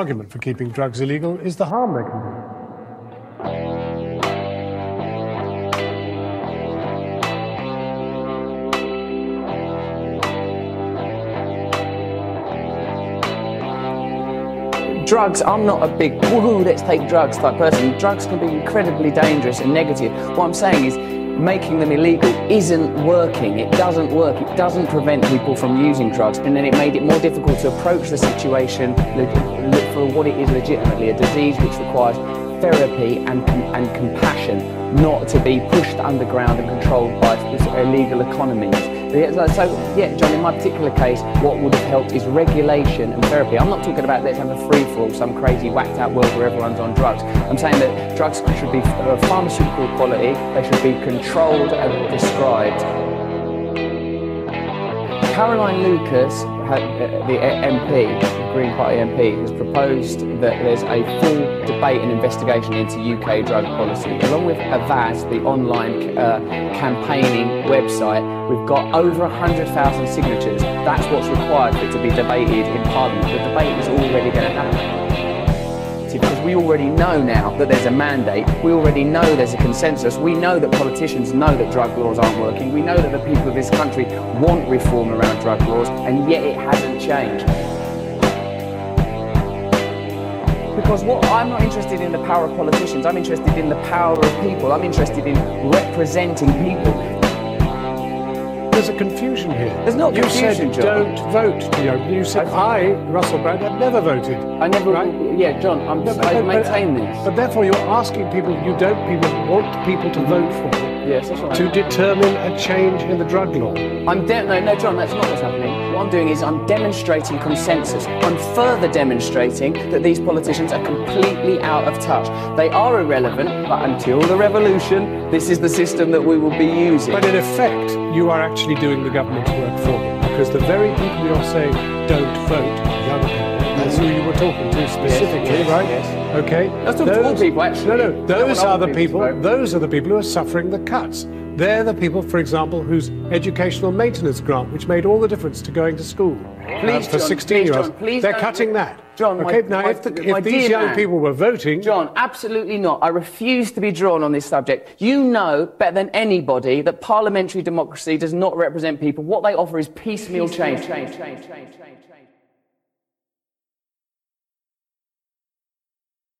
argument for keeping drugs illegal is the harm they can do. drugs, I'm not a big woohoo, let's take drugs type person. Drugs can be incredibly dangerous and negative. What I'm saying is making them illegal isn't working. It doesn't work. It doesn't prevent people from using drugs. And then it made it more difficult to approach the situation look for what it is legitimately, a disease which requires therapy and, and compassion, not to be pushed underground and controlled by illegal economies. So, yeah, John, in my particular case, what would have helped is regulation and therapy. I'm not talking about let's have a free for all, some crazy whacked out world where everyone's on drugs. I'm saying that drugs should be of pharmaceutical quality, they should be controlled and prescribed. Caroline Lucas, the MP, the Green Party MP, has proposed that there's a full debate and investigation into UK drug policy. Along with Avaaz, the online uh, campaigning website, we've got over 100,000 signatures. That's what's required for it to be debated in Parliament. The debate is already going to happen because we already know now that there's a mandate, we already know there's a consensus, we know that politicians know that drug laws aren't working, we know that the people of this country want reform around drug laws, and yet it hasn't changed. Because what I'm not interested in the power of politicians, I'm interested in the power of people, I'm interested in representing people there's a confusion here. There's not you confusion, said John. don't vote. You, know, you said I, Russell Brand, have never voted. I never. Right? Yeah, John. I'm, no, but, I maintain but, this. But therefore, you're asking people you don't people want people to vote for. Yes, that's right. To determine a change in the drug law. I'm de- no, no, John. That's not what's happening. What I'm doing is I'm demonstrating consensus. I'm further demonstrating that these politicians are completely out of touch. They are irrelevant, but until the revolution, this is the system that we will be using. But in effect, you are actually doing the government's work for them because the very people you're saying don't vote, young people, that's who you were talking to specifically, yes, yes, right? Yes. Okay. That's not all people, actually. No, no. Those are the people. Vote. Those are the people who are suffering the cuts. They're the people, for example, whose educational maintenance grant, which made all the difference to going to school please, uh, for 16 year olds, please, they're cutting that. John, okay, my, now my, if, the, if these young man, people were voting. John, absolutely not. I refuse to be drawn on this subject. You know better than anybody that parliamentary democracy does not represent people. What they offer is piecemeal change, change, change, change, change.